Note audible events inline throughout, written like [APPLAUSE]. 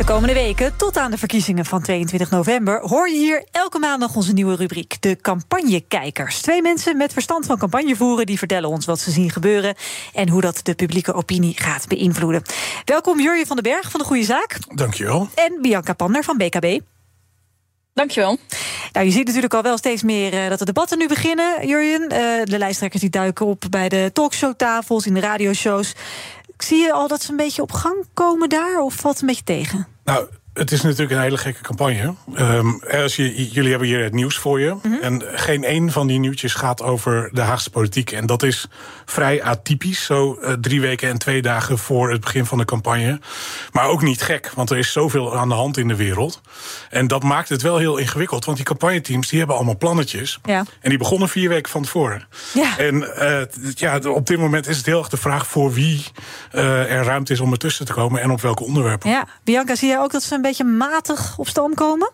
De komende weken, tot aan de verkiezingen van 22 november, hoor je hier elke maandag onze nieuwe rubriek, de Campagnekijkers. Twee mensen met verstand van campagne voeren, die vertellen ons wat ze zien gebeuren en hoe dat de publieke opinie gaat beïnvloeden. Welkom Jurje van den Berg van de Goede Zaak. Dankjewel. En Bianca Pander van BKB. Dankjewel. Nou, je ziet natuurlijk al wel steeds meer uh, dat de debatten nu beginnen, Jurjen. Uh, de lijsttrekkers die duiken op bij de talkshowtafels, in de radioshows. Zie je al dat ze een beetje op gang komen daar, of valt het een beetje tegen? Nou, het is natuurlijk een hele gekke campagne. Um, als je, jullie hebben hier het nieuws voor je. Mm -hmm. En geen één van die nieuwtjes gaat over de Haagse politiek. En dat is vrij atypisch. Zo uh, drie weken en twee dagen voor het begin van de campagne. Maar ook niet gek, want er is zoveel aan de hand in de wereld. En dat maakt het wel heel ingewikkeld. Want die campagneteams die hebben allemaal plannetjes. Ja. En die begonnen vier weken van tevoren. Ja. En uh, ja, op dit moment is het heel erg de vraag voor wie uh, er ruimte is om ertussen te komen. En op welke onderwerpen. Ja, Bianca, zie jij ook dat ze een beetje matig op stoom komen?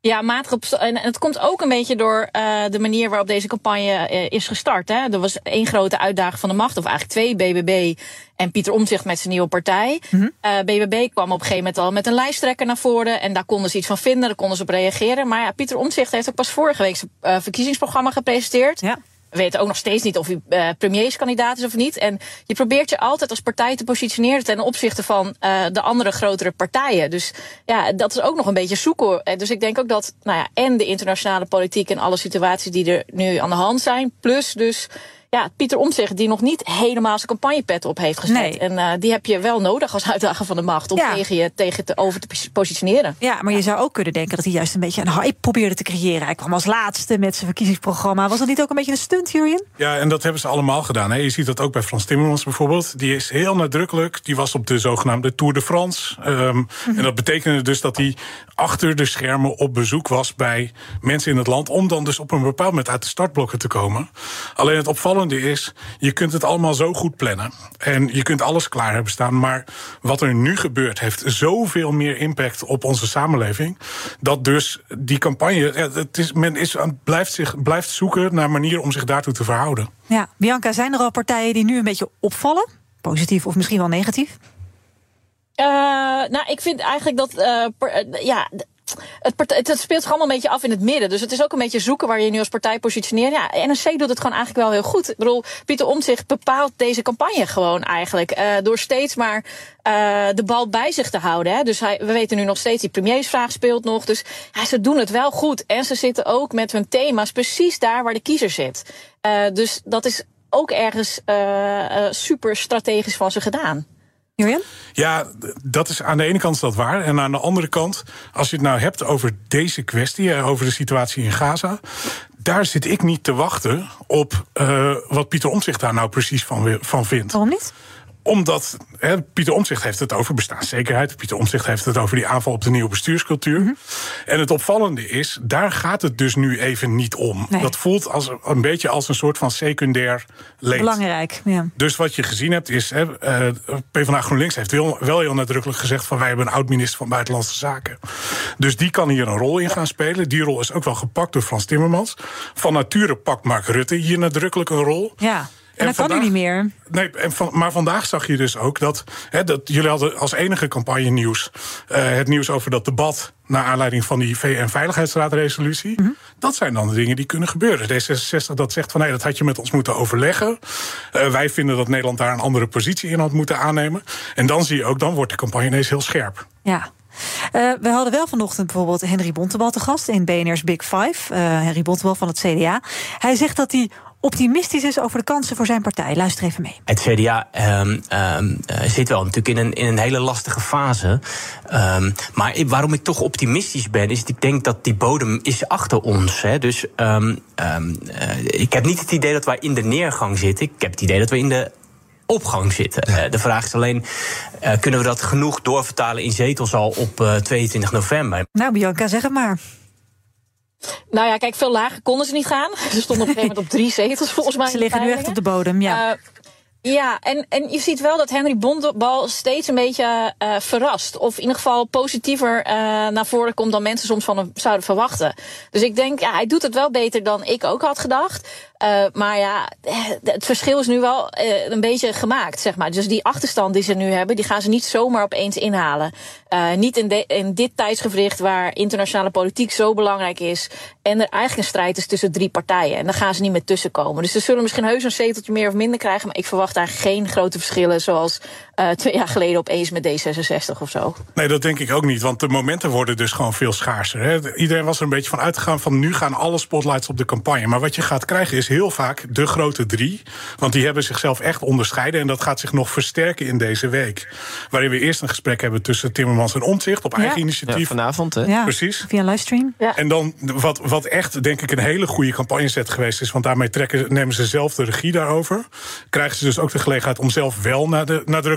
Ja, matig op En het komt ook een beetje door uh, de manier waarop deze campagne uh, is gestart. Hè. Er was één grote uitdaging van de macht, of eigenlijk twee, BBB en Pieter Omtzigt met zijn nieuwe partij. Mm -hmm. uh, BBB kwam op een gegeven moment al met een lijsttrekker naar voren. En daar konden ze iets van vinden, daar konden ze op reageren. Maar ja, Pieter Omtzigt heeft ook pas vorige week zijn verkiezingsprogramma gepresenteerd. Ja. We weten ook nog steeds niet of hij uh, premierskandidaat is of niet. En je probeert je altijd als partij te positioneren ten opzichte van uh, de andere grotere partijen. Dus ja, dat is ook nog een beetje zoeken. Dus ik denk ook dat, nou ja, en de internationale politiek en alle situaties die er nu aan de hand zijn, plus dus ja, Pieter Omtzigt die nog niet helemaal zijn campagnepet op heeft gezet. Nee. En uh, die heb je wel nodig als uitdager van de macht om Ja. tegen je tegen te over te positioneren. Ja, maar je zou ook kunnen denken dat hij juist een beetje een hype probeerde te creëren. Hij kwam als laatste met zijn verkiezingsprogramma. Was dat niet ook een beetje een stunt, Jurjen? Ja, en dat hebben ze allemaal gedaan. Hè. Je ziet dat ook bij Frans Timmermans bijvoorbeeld. Die is heel nadrukkelijk. Die was op de zogenaamde Tour de France. Um, mm -hmm. En dat betekende dus dat hij achter de schermen op bezoek was bij mensen in het land. Om dan dus op een bepaald moment uit de startblokken te komen. Alleen het opvallende is, je kunt het allemaal zo goed plannen. En je kunt alles klaar hebben staan. Maar wat er nu gebeurt, heeft zoveel meer impact op onze samenleving. Dat dus die campagne, ja, het is, men is, blijft, zich, blijft zoeken naar manieren om zich daartoe te verhouden. Ja, Bianca, zijn er al partijen die nu een beetje opvallen? Positief of misschien wel negatief? Uh, nou, ik vind eigenlijk dat, uh, per, ja, het, het, speelt zich allemaal een beetje af in het midden. Dus het is ook een beetje zoeken waar je nu als partij positioneert. Ja, NRC doet het gewoon eigenlijk wel heel goed. Ik bedoel, Pieter Omtzigt bepaalt deze campagne gewoon eigenlijk. Uh, door steeds maar uh, de bal bij zich te houden. Hè. Dus hij, we weten nu nog steeds, die premiersvraag speelt nog. Dus ze doen het wel goed. En ze zitten ook met hun thema's precies daar waar de kiezer zit. Uh, dus dat is ook ergens super strategisch van ze gedaan. Julian? Ja, dat is aan de ene kant is dat waar. En aan de andere kant, als je het nou hebt over deze kwestie, over de situatie in Gaza. Daar zit ik niet te wachten op uh, wat Pieter Omtzigt daar nou precies van, van vindt. Waarom niet? Omdat hè, Pieter Omtzigt heeft het over bestaanszekerheid. Pieter Omtzigt heeft het over die aanval op de nieuwe bestuurscultuur. Mm -hmm. En het opvallende is, daar gaat het dus nu even niet om. Nee. Dat voelt als, een beetje als een soort van secundair leed. Belangrijk, ja. Dus wat je gezien hebt is, hè, uh, PvdA GroenLinks heeft wel, wel heel nadrukkelijk gezegd... van wij hebben een oud-minister van Buitenlandse Zaken. Dus die kan hier een rol in gaan spelen. Die rol is ook wel gepakt door Frans Timmermans. Van nature pakt Mark Rutte hier nadrukkelijk een rol. Ja. En, dat kan nu niet meer. Nee, en van, maar vandaag zag je dus ook dat, hè, dat jullie hadden als enige campagne nieuws uh, het nieuws over dat debat naar aanleiding van die VN-veiligheidsraadresolutie. Mm -hmm. Dat zijn dan de dingen die kunnen gebeuren. D66 dat zegt van nee, dat had je met ons moeten overleggen. Uh, wij vinden dat Nederland daar een andere positie in had moeten aannemen. En dan zie je ook, dan wordt de campagne ineens heel scherp. Ja. Uh, we hadden wel vanochtend bijvoorbeeld Henry Bontebal te gast in BNR's Big Five. Uh, Henry Bontebal van het CDA. Hij zegt dat hij optimistisch is over de kansen voor zijn partij. Luister even mee. Het CDA um, um, zit wel natuurlijk in een, in een hele lastige fase. Um, maar waarom ik toch optimistisch ben, is dat ik denk dat die bodem is achter ons. Hè. Dus uh, ik heb niet het idee dat wij in de neergang zitten. Ik heb het idee dat we in de opgang zitten. Ja. Uh, de vraag is alleen, uh, kunnen we dat genoeg doorvertalen in zetels al op uh, 22 november? Nou, Bianca, zeg het maar. Nou ja, kijk, veel lager konden ze niet gaan. [LAUGHS] Ze stonden op een gegeven moment op drie zetels volgens mij. Ze liggen nu echt op de bodem, ja. Uh, ja, en, en je ziet wel dat Henry Bondbal steeds een beetje uh, verrast. Of in ieder geval positiever uh, naar voren komt dan mensen soms van hem zouden verwachten. Dus ik denk, ja, hij doet het wel beter dan ik ook had gedacht. Uh, maar ja, het verschil is nu wel uh, een beetje gemaakt, zeg maar. Dus die achterstand die ze nu hebben, die gaan ze niet zomaar opeens inhalen. Uh, niet in, de, in dit tijdsgevricht waar internationale politiek zo belangrijk is. En er eigenlijk een strijd is tussen drie partijen. En daar gaan ze niet meer tussenkomen. Dus ze zullen misschien heus een zeteltje meer of minder krijgen. Maar ik verwacht daar geen grote verschillen zoals twee jaar geleden opeens met D66 of zo. Nee, dat denk ik ook niet. Want de momenten worden dus gewoon veel schaarser. Hè? Iedereen was er een beetje van uitgegaan van nu gaan alle spotlights op de campagne. Maar wat je gaat krijgen is heel vaak de grote drie. Want die hebben zichzelf echt onderscheiden. En dat gaat zich nog versterken in deze week. Waarin we eerst een gesprek hebben tussen Timmermans en Omtzigt op eigen ja. initiatief. Ja, vanavond, hè? Ja, Precies. Via livestream. Ja. En dan wat, wat echt, denk ik, een hele goede campagnezet geweest is. Want daarmee trekken, nemen ze zelf de regie daarover. Krijgen ze dus ook de gelegenheid om zelf wel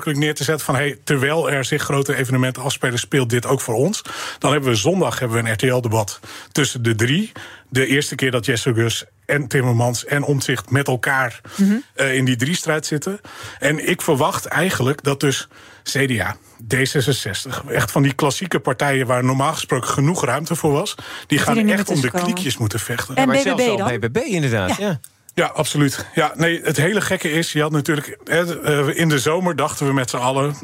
nadrukkelijk neer te zetten. Van hey, terwijl er zich grote evenementen afspelen, speelt dit ook voor ons. Dan hebben we zondag hebben we een RTL-debat tussen de drie. De eerste keer dat Jesse Gus en Timmermans en Omtzigt met elkaar mm -hmm. uh, in die drie-strijd zitten. En ik verwacht eigenlijk dat dus CDA, D66, echt van die klassieke partijen waar normaal gesproken genoeg ruimte voor was, die gaan echt om de kliekjes moeten vechten. En maar BBB zelfs dan? BBB inderdaad, ja. ja. Ja, absoluut. Ja, nee, het hele gekke is, je had natuurlijk. in de zomer dachten we met z'n allen.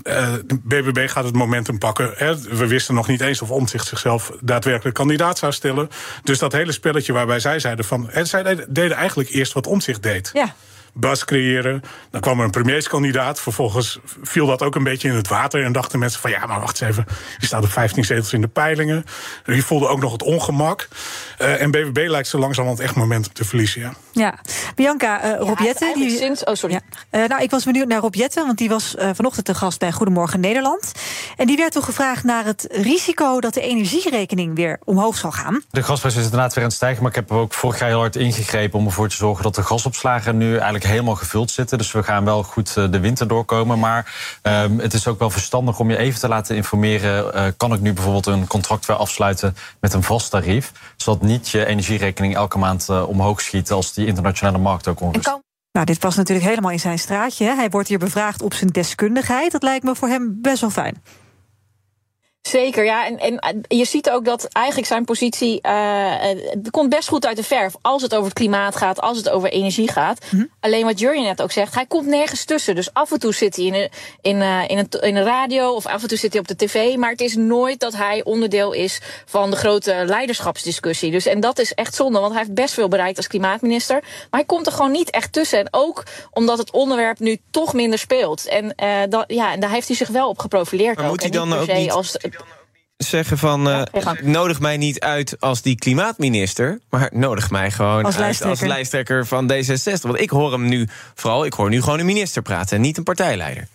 de BBB gaat het momentum pakken. we wisten nog niet eens of Omtzigt zichzelf daadwerkelijk kandidaat zou stellen. Dus dat hele spelletje waarbij zij zeiden van. zij deden eigenlijk eerst wat Omtzigt deed. Ja. Bas creëren. Dan kwam er een premierskandidaat. Vervolgens viel dat ook een beetje in het water. En dachten mensen van ja, maar wacht eens even. Je staat op 15 zetels in de peilingen. Je voelde ook nog het ongemak. Uh, en BBB lijkt zo langzamerhand echt momentum te verliezen. Ja, ja. Bianca, uh, Rob Jetten, Ja, die... sinds, oh, sorry. Ja. Uh, nou, ik was benieuwd naar Rob Jetten, want die was uh, vanochtend te gast bij Goedemorgen Nederland. En die werd toen gevraagd naar het risico dat de energierekening weer omhoog zal gaan. De gasprijs is inderdaad weer aan het stijgen, maar ik heb er ook vorig jaar heel hard ingegrepen om ervoor te zorgen dat de gasopslagen nu eigenlijk helemaal gevuld zitten. Dus we gaan wel goed de winter doorkomen. Maar um, het is ook wel verstandig om je even te laten informeren. Uh, kan ik nu bijvoorbeeld een contract weer afsluiten met een vast tarief? Zodat niet je energierekening elke maand uh, omhoog schiet als die internationale markt ook onrust. Nou, dit was natuurlijk helemaal in zijn straatje. Hij wordt hier bevraagd op zijn deskundigheid. Dat lijkt me voor hem best wel fijn. Zeker, ja. En, en je ziet ook dat eigenlijk zijn positie uh, komt best goed uit de verf. Als het over het klimaat gaat, als het over energie gaat. Mm -hmm. Alleen wat Jurjen net ook zegt, hij komt nergens tussen. Dus af en toe zit hij in een, in, uh, in, een, in een radio of af en toe zit hij op de tv. Maar het is nooit dat hij onderdeel is van de grote leiderschapsdiscussie. Dus, en dat is echt zonde, want hij heeft best veel bereikt als klimaatminister. Maar hij komt er gewoon niet echt tussen. En ook omdat het onderwerp nu toch minder speelt. En, uh, dat, ja, en daar heeft hij zich wel op geprofileerd. Maar ook. moet hij dan ook niet... als, zeggen van uh, nodig mij niet uit als die klimaatminister, maar nodig mij gewoon als uit lijsttrekker. als lijsttrekker van D66. Want ik hoor hem nu vooral, ik hoor nu gewoon een minister praten en niet een partijleider.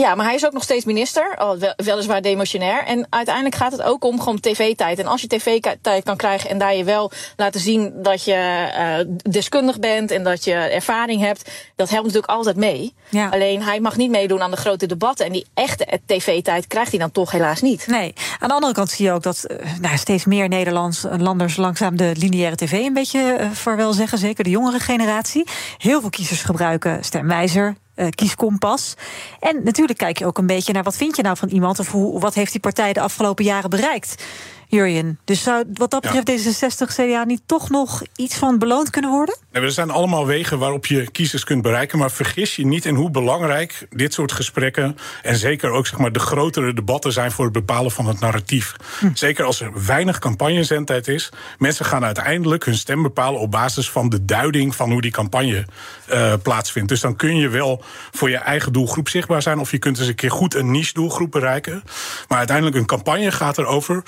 Ja, maar hij is ook nog steeds minister, wel, weliswaar demotionair. En uiteindelijk gaat het ook om gewoon tv-tijd. En als je tv-tijd kan krijgen en daar je wel laten zien dat je uh, deskundig bent en dat je ervaring hebt, dat helpt natuurlijk altijd mee. Ja. Alleen hij mag niet meedoen aan de grote debatten. En die echte tv-tijd krijgt hij dan toch helaas niet. Nee. Aan de andere kant zie je ook dat uh, nou, steeds meer Nederlands landers langzaam de lineaire tv een beetje uh, vaarwel zeggen. Zeker de jongere generatie. Heel veel kiezers gebruiken stemwijzer. Uh, kieskompas. En natuurlijk kijk je ook een beetje naar wat vind je nou van iemand of hoe, wat heeft die partij de afgelopen jaren bereikt. Jurjen. Dus zou wat dat betreft ja. D66 CDA niet toch nog iets van beloond kunnen worden? Nee, er zijn allemaal wegen waarop je kiezers kunt bereiken. Maar vergis je niet in hoe belangrijk dit soort gesprekken. en zeker ook zeg maar, de grotere debatten zijn voor het bepalen van het narratief. Hm. Zeker als er weinig campagnezendtijd is. Mensen gaan uiteindelijk hun stem bepalen op basis van de duiding van hoe die campagne uh, plaatsvindt. Dus dan kun je wel voor je eigen doelgroep zichtbaar zijn. of je kunt eens een keer goed een niche-doelgroep bereiken. Maar uiteindelijk een campagne gaat erover.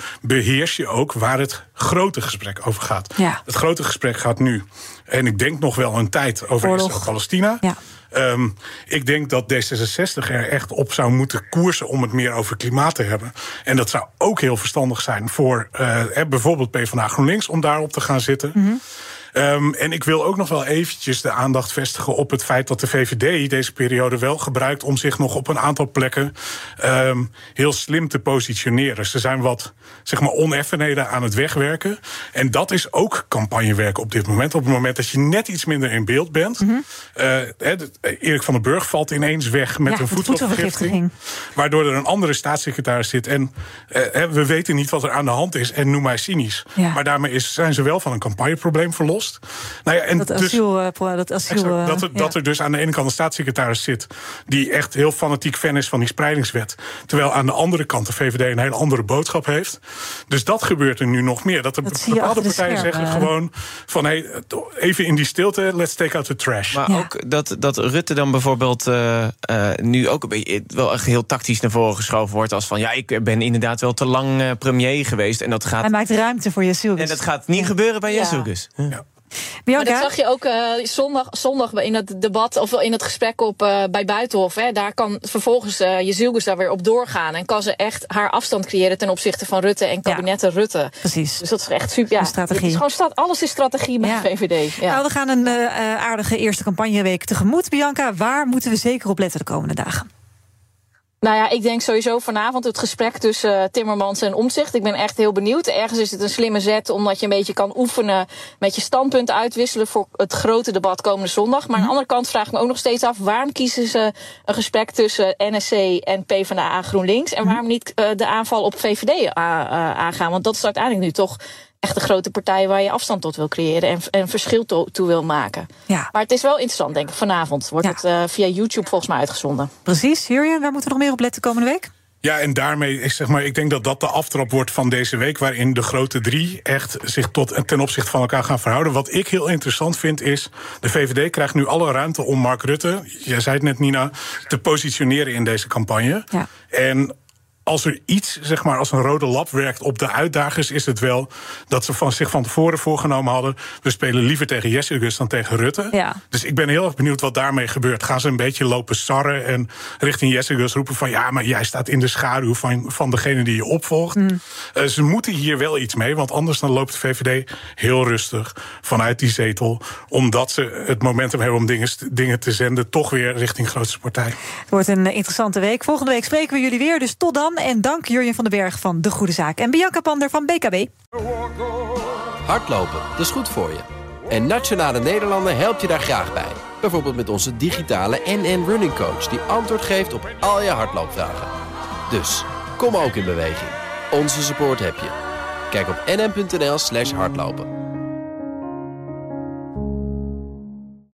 Beheers je ook waar het grote gesprek over gaat. Ja. Het grote gesprek gaat nu. En ik denk nog wel een tijd over Israël-Palestina. Ja. Um, ik denk dat D66 er echt op zou moeten koersen om het meer over klimaat te hebben. En dat zou ook heel verstandig zijn voor uh, bijvoorbeeld PvdA GroenLinks om daarop te gaan zitten. Mm -hmm. Um, en ik wil ook nog wel eventjes de aandacht vestigen op het feit dat de VVD deze periode wel gebruikt om zich nog op een aantal plekken um, heel slim te positioneren. Ze zijn wat zeg maar oneffenheden aan het wegwerken. En dat is ook campagnewerk op dit moment. Op het moment dat je net iets minder in beeld bent. Mm -hmm. uh, Erik van den Burg valt ineens weg met ja, een voedselvergiftiging. Waardoor er een andere staatssecretaris zit. En uh, we weten niet wat er aan de hand is. En noem mij cynisch. Ja. Maar daarmee is, zijn ze wel van een campagneprobleem verlost. Nou ja, en dat, asiel, dus, uh, dat, asiel, exact, dat, er, ja. dat er dus aan de ene kant een staatssecretaris zit. die echt heel fanatiek fan is van die spreidingswet. Terwijl aan de andere kant de VVD een hele andere boodschap heeft. Dus dat gebeurt er nu nog meer. Dat, er dat bepaalde partijen zeggen gewoon van hey, even in die stilte, let's take out the trash. Maar ja. ook dat, dat Rutte dan bijvoorbeeld uh, uh, nu ook een beetje wel echt heel tactisch naar voren geschoven wordt. Als van ja, ik ben inderdaad wel te lang premier geweest. En dat gaat. Hij maakt ruimte voor Jezus. En dat gaat niet gebeuren bij Jezus. Ja. Maar dat zag je ook uh, zondag, zondag in het debat of in het gesprek op uh, bij Buitenhof. Hè. Daar kan vervolgens uh, Jezielgus daar weer op doorgaan. En kan ze echt haar afstand creëren ten opzichte van Rutte en kabinetten ja. Rutte. Precies. Dus dat is echt super. Ja, strategie. Het is gewoon staat, alles is strategie met ja. de VVD. Ja. Nou, we gaan een aardige eerste campagneweek tegemoet. Bianca, waar moeten we zeker op letten de komende dagen? Nou ja, ik denk sowieso vanavond het gesprek tussen uh, Timmermans en Omzicht. Ik ben echt heel benieuwd. Ergens is het een slimme zet, omdat je een beetje kan oefenen met je standpunten uitwisselen voor het grote debat komende zondag. Maar aan de andere kant vraag ik me ook nog steeds af, waarom kiezen ze een gesprek tussen NSC en PvdA GroenLinks? En waarom niet uh, de aanval op VVD aangaan? Want dat is uiteindelijk nu toch echt de grote partij waar je afstand tot wil creëren en, en verschil to, toe wil maken. Ja. Maar het is wel interessant, denk ik. Vanavond wordt ja. het uh, via YouTube volgens mij uitgezonden. Precies. Jurjen, waar moeten we nog meer op letten komende week? Ja, en daarmee is zeg maar, ik denk dat dat de aftrap wordt van deze week, waarin de grote drie echt zich tot ten opzichte van elkaar gaan verhouden. Wat ik heel interessant vind is, de VVD krijgt nu alle ruimte om Mark Rutte, jij zei het net Nina, te positioneren in deze campagne. Ja. En als er iets, zeg maar, als een rode lap werkt op de uitdagers, is het wel dat ze van zich van tevoren voorgenomen hadden. We spelen liever tegen Jessicus dan tegen Rutte. Ja. Dus ik ben heel erg benieuwd wat daarmee gebeurt. Gaan ze een beetje lopen sarren en richting Jessicus roepen van ja, maar jij staat in de schaduw van, van degene die je opvolgt. Mm. Uh, ze moeten hier wel iets mee, want anders dan loopt de VVD heel rustig vanuit die zetel. Omdat ze het momentum hebben om dingen, dingen te zenden, toch weer richting grootste partij. Het wordt een interessante week. Volgende week spreken we jullie weer. Dus tot dan. En dank Jurjen van den Berg van De Goede Zaak. En Bianca Pander van BKB. Hardlopen, dat is goed voor je. En Nationale Nederlanden helpt je daar graag bij. Bijvoorbeeld met onze digitale NN Running Coach... die antwoord geeft op al je hardloopvragen. Dus, kom ook in beweging. Onze support heb je. Kijk op nn.nl slash hardlopen.